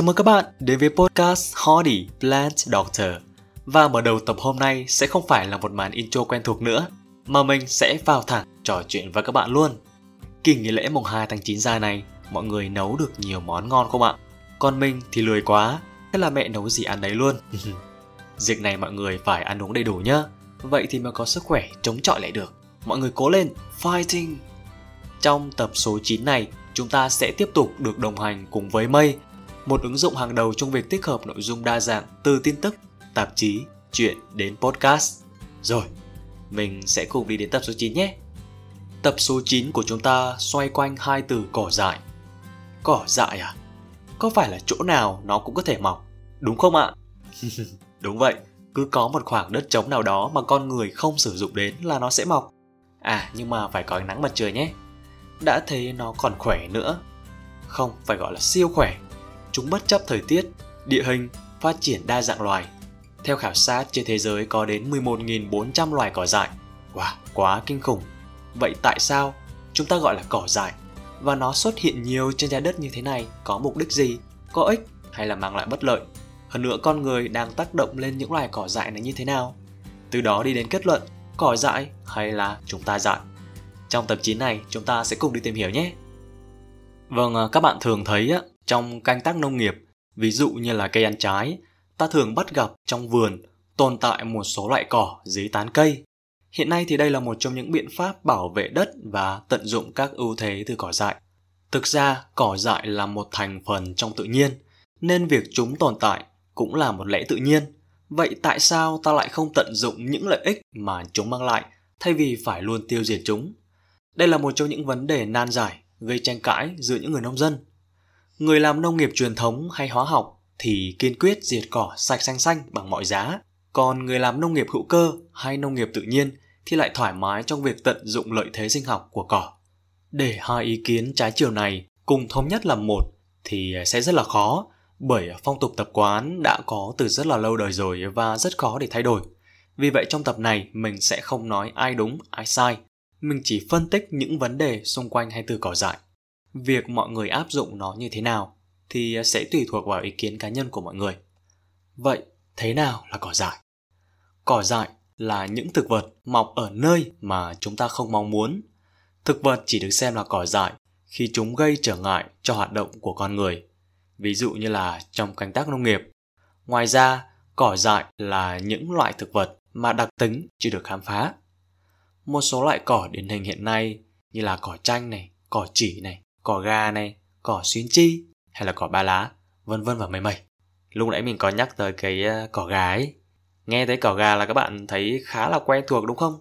Chào mừng các bạn đến với podcast Hardy Plant Doctor. Và mở đầu tập hôm nay sẽ không phải là một màn intro quen thuộc nữa, mà mình sẽ vào thẳng trò chuyện với các bạn luôn. Kỳ nghỉ lễ mùng 2 tháng 9 dài này, mọi người nấu được nhiều món ngon không ạ? Còn mình thì lười quá, thế là mẹ nấu gì ăn đấy luôn. Dịp này mọi người phải ăn uống đầy đủ nhá, vậy thì mới có sức khỏe chống chọi lại được. Mọi người cố lên, fighting! Trong tập số 9 này, chúng ta sẽ tiếp tục được đồng hành cùng với Mây, một ứng dụng hàng đầu trong việc tích hợp nội dung đa dạng từ tin tức, tạp chí, chuyện đến podcast. Rồi, mình sẽ cùng đi đến tập số 9 nhé. Tập số 9 của chúng ta xoay quanh hai từ cỏ dại. Cỏ dại à? Có phải là chỗ nào nó cũng có thể mọc, đúng không ạ? đúng vậy, cứ có một khoảng đất trống nào đó mà con người không sử dụng đến là nó sẽ mọc. À, nhưng mà phải có ánh nắng mặt trời nhé đã thế nó còn khỏe nữa. Không, phải gọi là siêu khỏe. Chúng bất chấp thời tiết, địa hình, phát triển đa dạng loài. Theo khảo sát trên thế giới có đến 11.400 loài cỏ dại. Wow, quá kinh khủng. Vậy tại sao chúng ta gọi là cỏ dại? Và nó xuất hiện nhiều trên trái đất như thế này có mục đích gì? Có ích hay là mang lại bất lợi? Hơn nữa con người đang tác động lên những loài cỏ dại này như thế nào? Từ đó đi đến kết luận cỏ dại hay là chúng ta dại? Trong tập 9 này chúng ta sẽ cùng đi tìm hiểu nhé. Vâng, à, các bạn thường thấy trong canh tác nông nghiệp, ví dụ như là cây ăn trái, ta thường bắt gặp trong vườn tồn tại một số loại cỏ dưới tán cây. Hiện nay thì đây là một trong những biện pháp bảo vệ đất và tận dụng các ưu thế từ cỏ dại. Thực ra, cỏ dại là một thành phần trong tự nhiên, nên việc chúng tồn tại cũng là một lẽ tự nhiên. Vậy tại sao ta lại không tận dụng những lợi ích mà chúng mang lại thay vì phải luôn tiêu diệt chúng? Đây là một trong những vấn đề nan giải gây tranh cãi giữa những người nông dân. Người làm nông nghiệp truyền thống hay hóa học thì kiên quyết diệt cỏ sạch xanh xanh bằng mọi giá, còn người làm nông nghiệp hữu cơ hay nông nghiệp tự nhiên thì lại thoải mái trong việc tận dụng lợi thế sinh học của cỏ. Để hai ý kiến trái chiều này cùng thống nhất làm một thì sẽ rất là khó bởi phong tục tập quán đã có từ rất là lâu đời rồi và rất khó để thay đổi. Vì vậy trong tập này mình sẽ không nói ai đúng, ai sai mình chỉ phân tích những vấn đề xung quanh hai từ cỏ dại. Việc mọi người áp dụng nó như thế nào thì à, sẽ tùy thuộc vào ý kiến cá nhân của mọi người. Vậy, thế nào là cỏ dại? Cỏ dại là những thực vật mọc ở nơi mà chúng ta không mong muốn. Thực vật chỉ được xem là cỏ dại khi chúng gây trở ngại cho hoạt động của con người. Ví dụ như là trong canh tác nông nghiệp. Ngoài ra, cỏ dại là những loại thực vật mà đặc tính chưa được khám phá một số loại cỏ điển hình hiện nay như là cỏ chanh này, cỏ chỉ này, cỏ gà này, cỏ xuyến chi hay là cỏ ba lá, vân vân và mây mây. Lúc nãy mình có nhắc tới cái ờ, cỏ gà ấy. Nghe thấy cỏ gà là các bạn thấy khá là quen thuộc đúng không?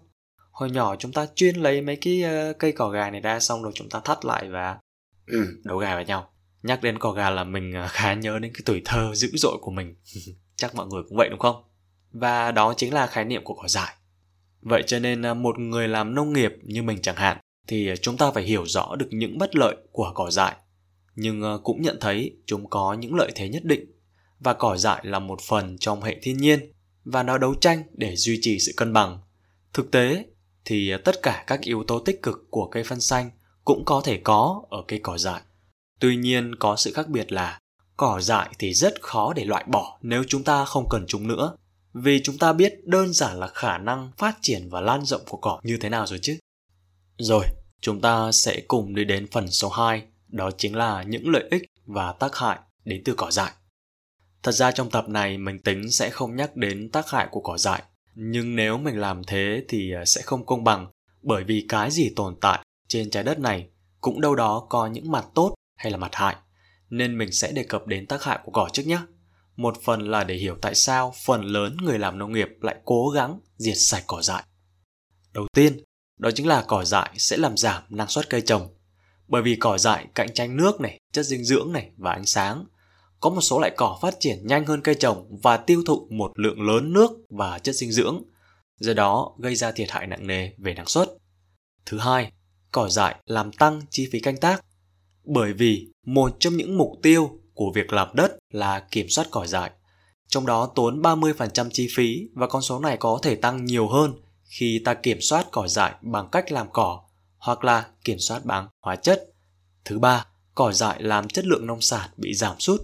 Hồi nhỏ chúng ta chuyên lấy mấy cái ờ, cây cỏ gà này ra xong rồi chúng ta thắt lại và ừ, đấu gà với nhau. Nhắc đến cỏ gà là mình ờ, khá nhớ đến cái tuổi thơ dữ dội của mình. Chắc mọi người cũng vậy đúng không? Và đó chính là khái niệm của cỏ dại. Vậy cho nên một người làm nông nghiệp như mình chẳng hạn thì chúng ta phải hiểu rõ được những bất lợi của cỏ dại nhưng ờ, cũng nhận thấy chúng có những lợi thế nhất định và cỏ dại là một phần trong hệ thiên nhiên, và nó đấu tranh để duy trì sự cân bằng. Thực tế thì tất cả các yếu tố tích cực của cây phân xanh cũng có thể có ở cây cỏ dại. Tuy nhiên, có sự khác biệt là cỏ dại thì rất khó để loại bỏ nếu chúng ta không cần chúng nữa vì chúng ta biết đơn giản là khả năng phát triển và lan rộng của cỏ như thế nào rồi chứ. Rồi, chúng ta sẽ cùng đi đến phần số 2, đó chính là những lợi ích và tác hại đến từ cỏ dại. Thật ra trong tập này mình tính sẽ không nhắc đến tác hại của cỏ dại, nhưng nếu mình làm thế thì à, sẽ không công bằng, bởi vì cái gì tồn tại trên trái đất này cũng đâu đó có những mặt tốt hay là mặt hại, nên mình sẽ đề cập đến tác hại của cỏ trước nhé một phần là để hiểu tại sao phần lớn người làm nông nghiệp lại cố gắng diệt sạch cỏ dại. Đầu tiên, đó chính là cỏ dại sẽ làm giảm năng suất cây trồng. Bởi vì cỏ dại cạnh tranh nước này, chất dinh dưỡng này và ánh sáng. Có một số loại cỏ phát triển nhanh hơn cây trồng và tiêu thụ một lượng lớn nước và chất dinh dưỡng, do đó gây ra thiệt hại nặng nề về năng suất. Thứ hai, cỏ dại làm tăng chi phí canh tác. Bởi vì một trong những mục tiêu của việc làm đất là kiểm soát cỏ dại. Trong đó tốn 30% chi phí và con số này có thể tăng nhiều hơn khi ta kiểm soát cỏ dại bằng cách làm cỏ hoặc là kiểm soát bằng hóa chất. Thứ ba, cỏ dại làm chất lượng nông sản bị giảm sút.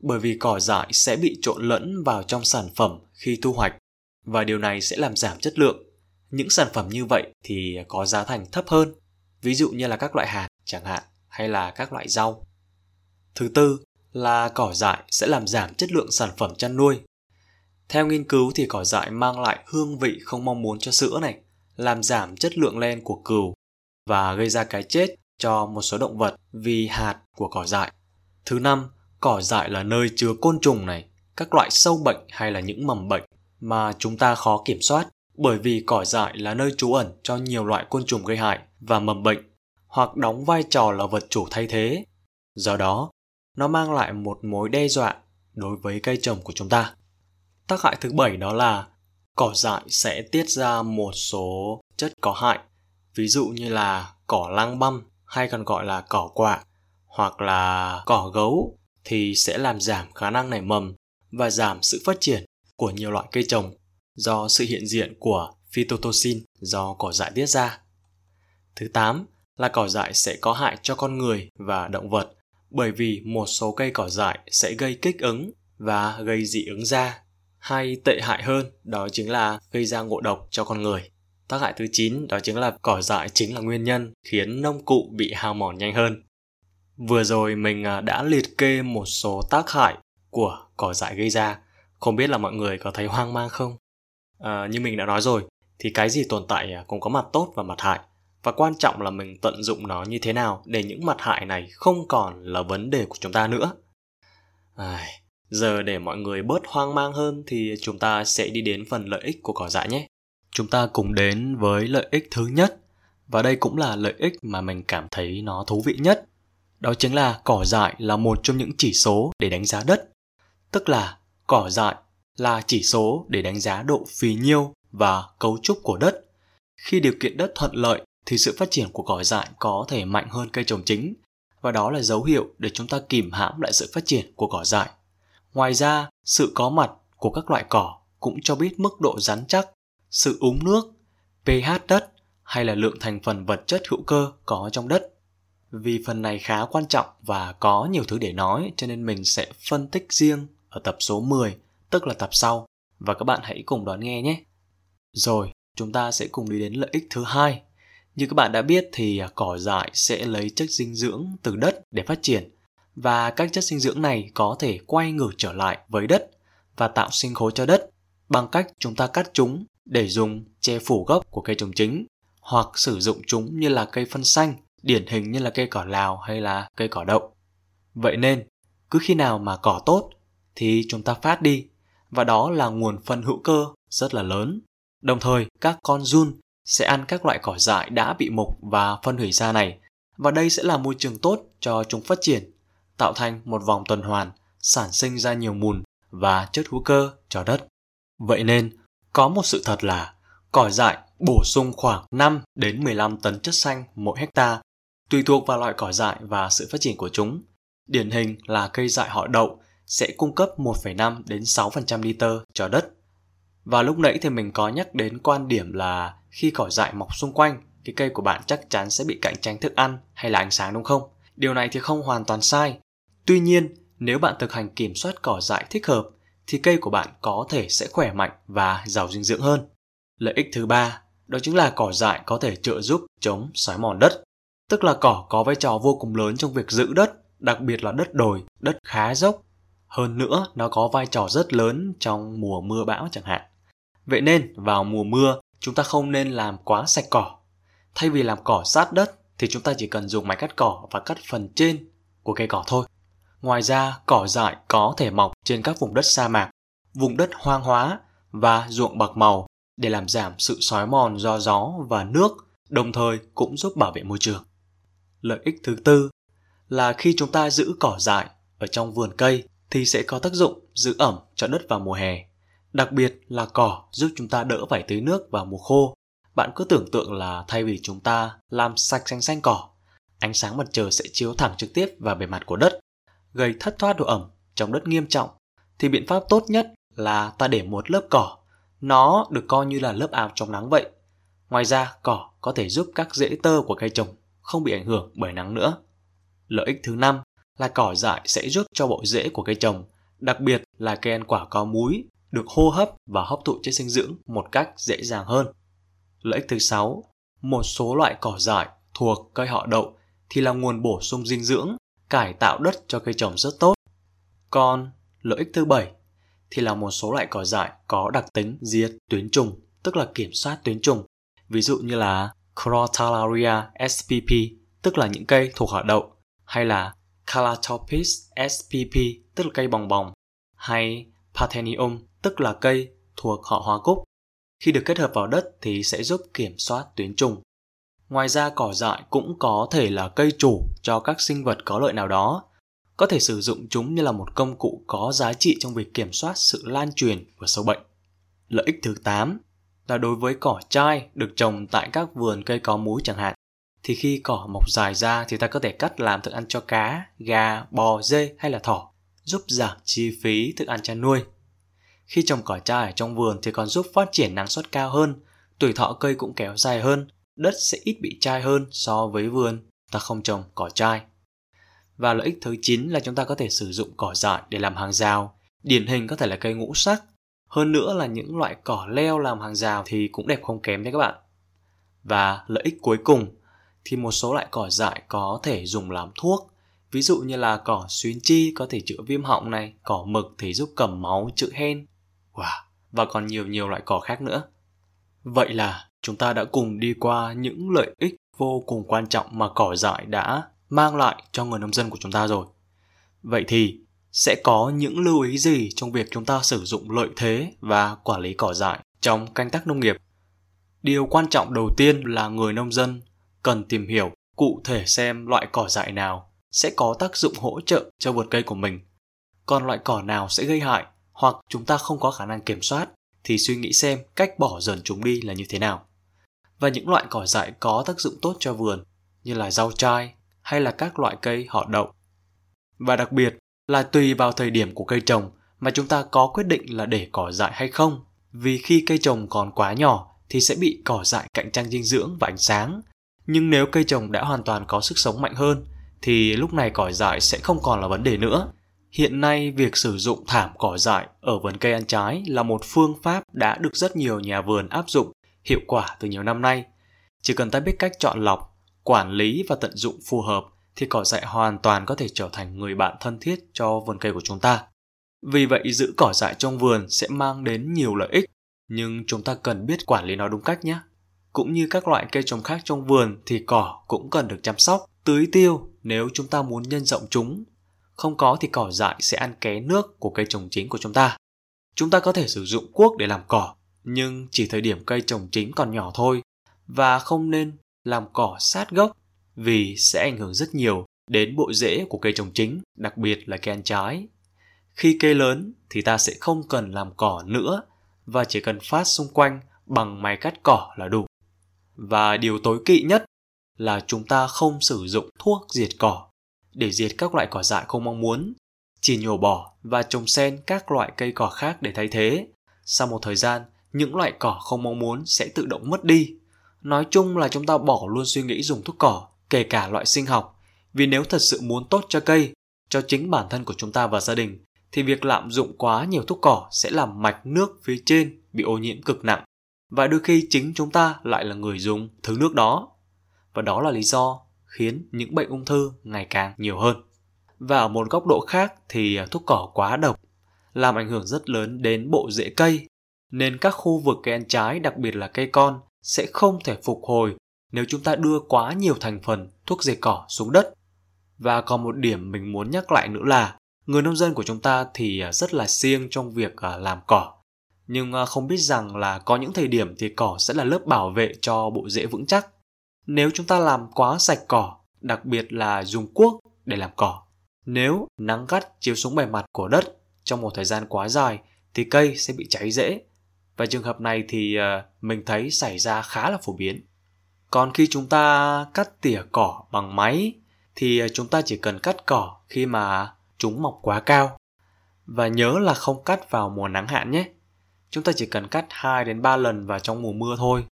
bởi vì cỏ dại sẽ bị trộn lẫn vào trong sản phẩm khi thu hoạch và điều này sẽ làm giảm chất lượng. Những sản phẩm như vậy thì có giá thành thấp hơn, ví dụ như là các loại hạt chẳng hạn hay là các loại rau. Thứ tư là cỏ dại sẽ làm giảm chất lượng sản phẩm chăn nuôi. Theo nghiên cứu thì cỏ dại mang lại hương vị không mong muốn cho sữa này, làm giảm chất lượng len của cừu và gây ra cái chết cho một số động vật vì hạt của cỏ dại. Thứ năm, cỏ dại là nơi chứa côn trùng này, các loại sâu bệnh hay là những mầm bệnh mà chúng ta khó kiểm soát bởi vì cỏ dại là nơi trú ẩn cho nhiều loại côn trùng gây hại và mầm bệnh hoặc đóng vai trò là vật chủ thay thế. Do đó, nó mang lại một mối đe dọa đối với cây trồng của chúng ta. Tác hại thứ bảy đó là cỏ dại sẽ tiết ra một số chất có hại, ví dụ như là cỏ lang băm hay còn gọi là cỏ quạ hoặc là cỏ gấu thì sẽ làm giảm khả năng nảy mầm và giảm sự phát triển của nhiều loại cây trồng do sự hiện diện của phytotoxin do cỏ dại tiết ra. Thứ 8 là cỏ dại sẽ có hại cho con người và động vật bởi vì một số cây cỏ dại sẽ gây kích ứng và gây dị ứng da hay tệ hại hơn đó chính là gây ra ngộ độc cho con người. Tác hại thứ 9 đó chính là cỏ dại chính là nguyên nhân khiến nông cụ bị hao mòn nhanh hơn. Vừa rồi mình à, đã liệt kê một số tác hại của cỏ dại gây ra. Không biết là mọi người có thấy hoang mang không? À, như mình đã nói rồi, thì cái gì tồn tại à, cũng có mặt tốt và mặt hại. Và quan trọng là mình tận dụng nó như thế nào để những mặt hại này không còn là vấn đề của chúng ta nữa. À, giờ để mọi người bớt hoang mang hơn thì chúng ta sẽ đi đến phần lợi ích của cỏ dại nhé. Chúng ta cùng đến với lợi ích thứ nhất và đây cũng là lợi ích mà mình cảm thấy nó thú vị nhất đó chính là cỏ dại là một trong những chỉ số để đánh giá đất. Tức là cỏ dại là chỉ số để đánh giá độ phì nhiêu và cấu trúc của đất. Khi điều kiện đất thuận lợi thì sự phát triển của cỏ dại có thể mạnh hơn cây trồng chính và đó là dấu hiệu để chúng ta kìm hãm lại sự phát triển của cỏ dại. Ngoài ra, sự có mặt của các loại cỏ cũng cho biết mức độ rắn chắc, sự úng nước, pH đất hay là lượng thành phần vật chất hữu cơ có trong đất. Vì phần này khá quan trọng và có nhiều thứ để nói cho nên mình sẽ phân tích riêng ở tập số 10, tức là tập sau và các bạn hãy cùng đón nghe nhé. Rồi, chúng ta sẽ cùng đi đến lợi ích thứ hai. Như các bạn đã biết thì à, cỏ dại sẽ lấy chất dinh dưỡng từ đất để phát triển và các chất dinh dưỡng này có thể quay ngược trở lại với đất và tạo sinh khối cho đất bằng cách chúng ta cắt chúng để dùng che phủ gốc của cây trồng chính hoặc sử dụng chúng như là cây phân xanh điển hình như là cây cỏ lào hay là cây cỏ đậu. Vậy nên, cứ khi nào mà cỏ tốt thì chúng ta phát đi và đó là nguồn phân hữu cơ rất là lớn. Đồng thời, các con giun sẽ ăn các loại cỏ dại đã bị mục và phân hủy ra này và đây sẽ là môi trường tốt cho chúng phát triển, tạo thành một vòng tuần hoàn, sản sinh ra nhiều mùn và chất hữu cơ cho đất. Vậy nên, có một sự thật là cỏ dại bổ sung khoảng 5 đến 15 tấn chất xanh mỗi hecta tùy thuộc vào loại cỏ dại và sự phát triển của chúng. Điển hình là cây dại họ đậu sẽ cung cấp 1,5 đến 6% liter cho đất. Và lúc nãy thì mình có nhắc đến quan điểm là khi cỏ dại mọc xung quanh, cái cây của bạn chắc chắn sẽ bị cạnh tranh thức ăn hay là ánh sáng đúng không? Điều này thì không hoàn toàn sai. Tuy nhiên, nếu bạn thực hành kiểm soát cỏ dại thích hợp thì cây của bạn có thể sẽ khỏe mạnh và giàu dinh dưỡng hơn. Lợi ích thứ ba, đó chính là cỏ dại có thể trợ giúp chống xói mòn đất tức là cỏ có vai trò vô cùng lớn trong việc giữ đất, đặc biệt là đất đồi, đất khá dốc. Hơn nữa, nó có vai trò rất lớn trong mùa mưa bão chẳng hạn. Vậy nên, vào mùa mưa, chúng ta không nên làm quá sạch cỏ. Thay vì làm cỏ sát đất, thì chúng ta chỉ cần dùng máy cắt cỏ và cắt phần trên của cây cỏ thôi. Ngoài ra, cỏ dại có thể mọc trên các vùng đất sa mạc, vùng đất hoang hóa và ruộng bạc màu để làm giảm sự xói mòn do gió và nước, đồng thời cũng giúp bảo vệ môi trường. Lợi ích thứ tư là khi chúng ta giữ cỏ dại ở trong vườn cây thì sẽ có tác dụng giữ ẩm cho đất vào mùa hè. Đặc biệt là cỏ giúp chúng ta đỡ phải tưới nước vào mùa khô. Bạn cứ tưởng tượng là thay vì chúng ta làm sạch xanh xanh cỏ, ánh sáng mặt trời sẽ chiếu thẳng trực tiếp vào bề mặt của đất, gây thất thoát độ ẩm trong đất nghiêm trọng, thì biện pháp tốt nhất là ta để một lớp cỏ. Nó được coi như là lớp áo chống nắng vậy. Ngoài ra, cỏ có thể giúp các rễ tơ của cây trồng không bị ảnh hưởng bởi nắng nữa. Lợi ích thứ năm là cỏ dại sẽ giúp cho bộ rễ của cây trồng, đặc biệt là cây ăn quả có múi, được hô hấp và hấp thụ chất dinh dưỡng một cách dễ dàng hơn. Lợi ích thứ sáu, một số loại cỏ dại thuộc cây họ đậu thì là nguồn bổ sung dinh dưỡng, cải tạo đất cho cây trồng rất tốt. Còn lợi ích thứ bảy thì là một số loại cỏ dại có đặc tính diệt tuyến trùng, tức là kiểm soát tuyến trùng. Ví dụ như là Crotalaria spp, tức là những cây thuộc họ đậu, hay là Calatopis spp, tức là cây bòng bòng, hay Parthenium, tức là cây thuộc họ hoa cúc. Khi được kết hợp vào đất thì sẽ giúp kiểm soát tuyến trùng. Ngoài ra cỏ dại cũng có thể là cây chủ cho các sinh vật có lợi nào đó, có thể sử dụng chúng như là một công cụ có giá trị trong việc kiểm soát sự lan truyền của sâu bệnh. Lợi ích thứ 8 là đối với cỏ chai được trồng tại các vườn cây có múi chẳng hạn, thì khi cỏ mọc dài ra thì ta có thể cắt làm thức ăn cho cá, gà, bò, dê hay là thỏ, giúp giảm chi phí thức ăn chăn nuôi. Khi trồng cỏ chai ở trong vườn thì còn giúp phát triển năng suất cao hơn, tuổi thọ cây cũng kéo dài hơn, đất sẽ ít bị chai hơn so với vườn ta không trồng cỏ chai. Và lợi ích thứ 9 là chúng ta có thể sử dụng cỏ dại để làm hàng rào. Điển hình có thể là cây ngũ sắc. Hơn nữa là những loại cỏ leo làm hàng rào thì cũng đẹp không kém đấy các bạn. Và lợi ích cuối cùng thì một số loại cỏ dại có thể dùng làm thuốc. Ví dụ như là cỏ xuyến chi có thể chữa viêm họng này, cỏ mực thì giúp cầm máu, chữa hen. Wow, và còn nhiều nhiều loại cỏ khác nữa. Vậy là chúng ta đã cùng đi qua những lợi ích vô cùng quan trọng mà cỏ dại đã mang lại cho người nông dân của chúng ta rồi. Vậy thì sẽ có những lưu ý gì trong việc chúng ta sử dụng lợi thế và quản lý cỏ dại trong canh tác nông nghiệp? Điều quan trọng đầu tiên là người nông dân cần tìm hiểu, cụ thể xem loại cỏ dại nào sẽ có tác dụng hỗ trợ cho vườn cây của mình. Còn loại cỏ nào sẽ gây hại hoặc chúng ta không có khả năng kiểm soát thì suy nghĩ xem cách bỏ dần chúng đi là như thế nào. Và những loại cỏ dại có tác dụng tốt cho vườn, như là rau chai hay là các loại cây họ đậu. Và đặc biệt là tùy vào thời điểm của cây trồng mà chúng ta có quyết định là để cỏ dại hay không. Vì khi cây trồng còn quá nhỏ thì sẽ bị cỏ dại cạnh tranh dinh dưỡng và ánh sáng. Nhưng nếu cây trồng đã hoàn toàn có sức sống mạnh hơn, thì lúc này cỏ dại sẽ không còn là vấn đề nữa. Hiện nay, việc sử dụng thảm cỏ dại ở vườn cây ăn trái là một phương pháp đã được rất nhiều nhà vườn áp dụng hiệu quả từ nhiều năm nay. Chỉ cần ta biết cách chọn lọc quản lý và tận dụng phù hợp thì cỏ dại hoàn toàn có thể trở thành người bạn thân thiết cho vườn cây của chúng ta. Vì vậy giữ cỏ dại trong vườn sẽ mang đến nhiều lợi ích, nhưng chúng ta cần biết quản lý nó đúng cách nhé. Cũng như các loại cây trồng khác trong vườn thì cỏ cũng cần được chăm sóc, tưới tiêu nếu chúng ta muốn nhân rộng chúng. Không có thì cỏ dại sẽ ăn ké nước của cây trồng chính của chúng ta. Chúng ta có thể sử dụng cuốc để làm cỏ, nhưng chỉ thời điểm cây trồng chính còn nhỏ thôi và không nên làm cỏ sát gốc vì sẽ ảnh hưởng rất nhiều đến bộ rễ của cây trồng chính, đặc biệt là cây ăn trái. Khi cây lớn thì ta sẽ không cần làm cỏ nữa và chỉ cần phát xung quanh bằng máy cắt cỏ là đủ. Và điều tối kỵ nhất là chúng ta không sử dụng thuốc diệt cỏ để diệt các loại cỏ dại không mong muốn, chỉ nhổ bỏ và trồng xen các loại cây cỏ khác để thay thế. Sau một thời gian, những loại cỏ không mong muốn sẽ tự động mất đi Nói chung là chúng ta bỏ luôn suy nghĩ dùng thuốc cỏ, kể cả loại sinh học, vì nếu thật sự muốn tốt cho cây, cho chính bản thân của chúng ta và gia đình, thì việc lạm dụng quá nhiều thuốc cỏ sẽ làm mạch nước phía trên bị ô nhiễm cực nặng. Và đôi khi chính chúng ta lại là người dùng thứ nước đó. Và đó là lý do khiến những bệnh ung thư ngày càng nhiều hơn. Và ở một góc độ khác thì à, thuốc cỏ quá độc, làm ảnh hưởng rất lớn đến bộ rễ cây, nên các khu vực cây ăn trái đặc biệt là cây con sẽ không thể phục hồi nếu chúng ta đưa quá nhiều thành phần thuốc diệt cỏ xuống đất. Và còn một điểm mình muốn nhắc lại nữa là người nông dân của chúng ta thì à, rất là siêng trong việc à, làm cỏ. Nhưng à, không biết rằng là có những thời điểm thì cỏ sẽ là lớp bảo vệ cho bộ rễ vững chắc. Nếu chúng ta làm quá sạch cỏ, đặc biệt là dùng cuốc để làm cỏ, nếu nắng gắt chiếu xuống bề mặt của đất trong một thời gian quá dài thì cây sẽ bị cháy rễ và trường hợp này thì ờ, mình thấy xảy ra khá là phổ biến. Còn khi chúng ta cắt tỉa cỏ bằng máy thì ờ, chúng ta chỉ cần cắt cỏ khi mà chúng mọc quá cao. Và nhớ là không cắt vào mùa nắng hạn nhé. Chúng ta chỉ cần cắt 2 đến 3 lần vào trong mùa mưa thôi.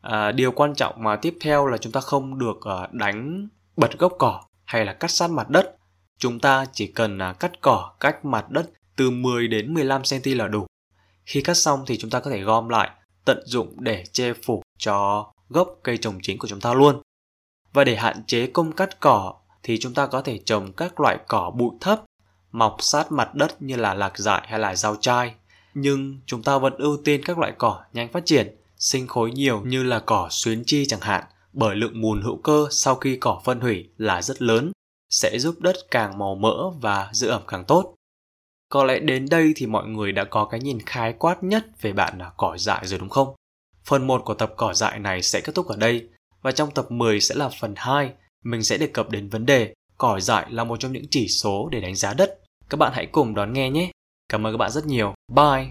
À, điều quan trọng mà tiếp theo là chúng ta không được ờ, đánh bật gốc cỏ hay là cắt sát mặt đất chúng ta chỉ cần à, cắt cỏ cách mặt đất từ 10 đến 15 cm là đủ. Khi cắt xong thì chúng ta có thể gom lại, tận dụng để che phủ cho gốc cây trồng chính của chúng ta luôn. Và để hạn chế công cắt cỏ thì chúng ta có thể trồng các loại cỏ bụi thấp mọc sát mặt đất như là lạc dại hay là rau chai. Nhưng chúng ta vẫn ưu tiên các loại cỏ nhanh phát triển, sinh khối nhiều như là cỏ xuyến chi chẳng hạn, bởi lượng mùn hữu cơ sau khi cỏ phân hủy là rất lớn, sẽ giúp đất càng màu mỡ và giữ ẩm càng tốt. Có lẽ đến đây thì mọi người đã có cái nhìn khái quát nhất về bạn là cỏ dại rồi đúng không? Phần 1 của tập cỏ dại này sẽ kết thúc ở đây và trong tập 10 sẽ là phần 2, mình sẽ đề cập đến vấn đề cỏ dại là một trong những chỉ số để đánh giá đất. Các bạn hãy cùng đón nghe nhé. Cảm ơn các bạn rất nhiều. Bye!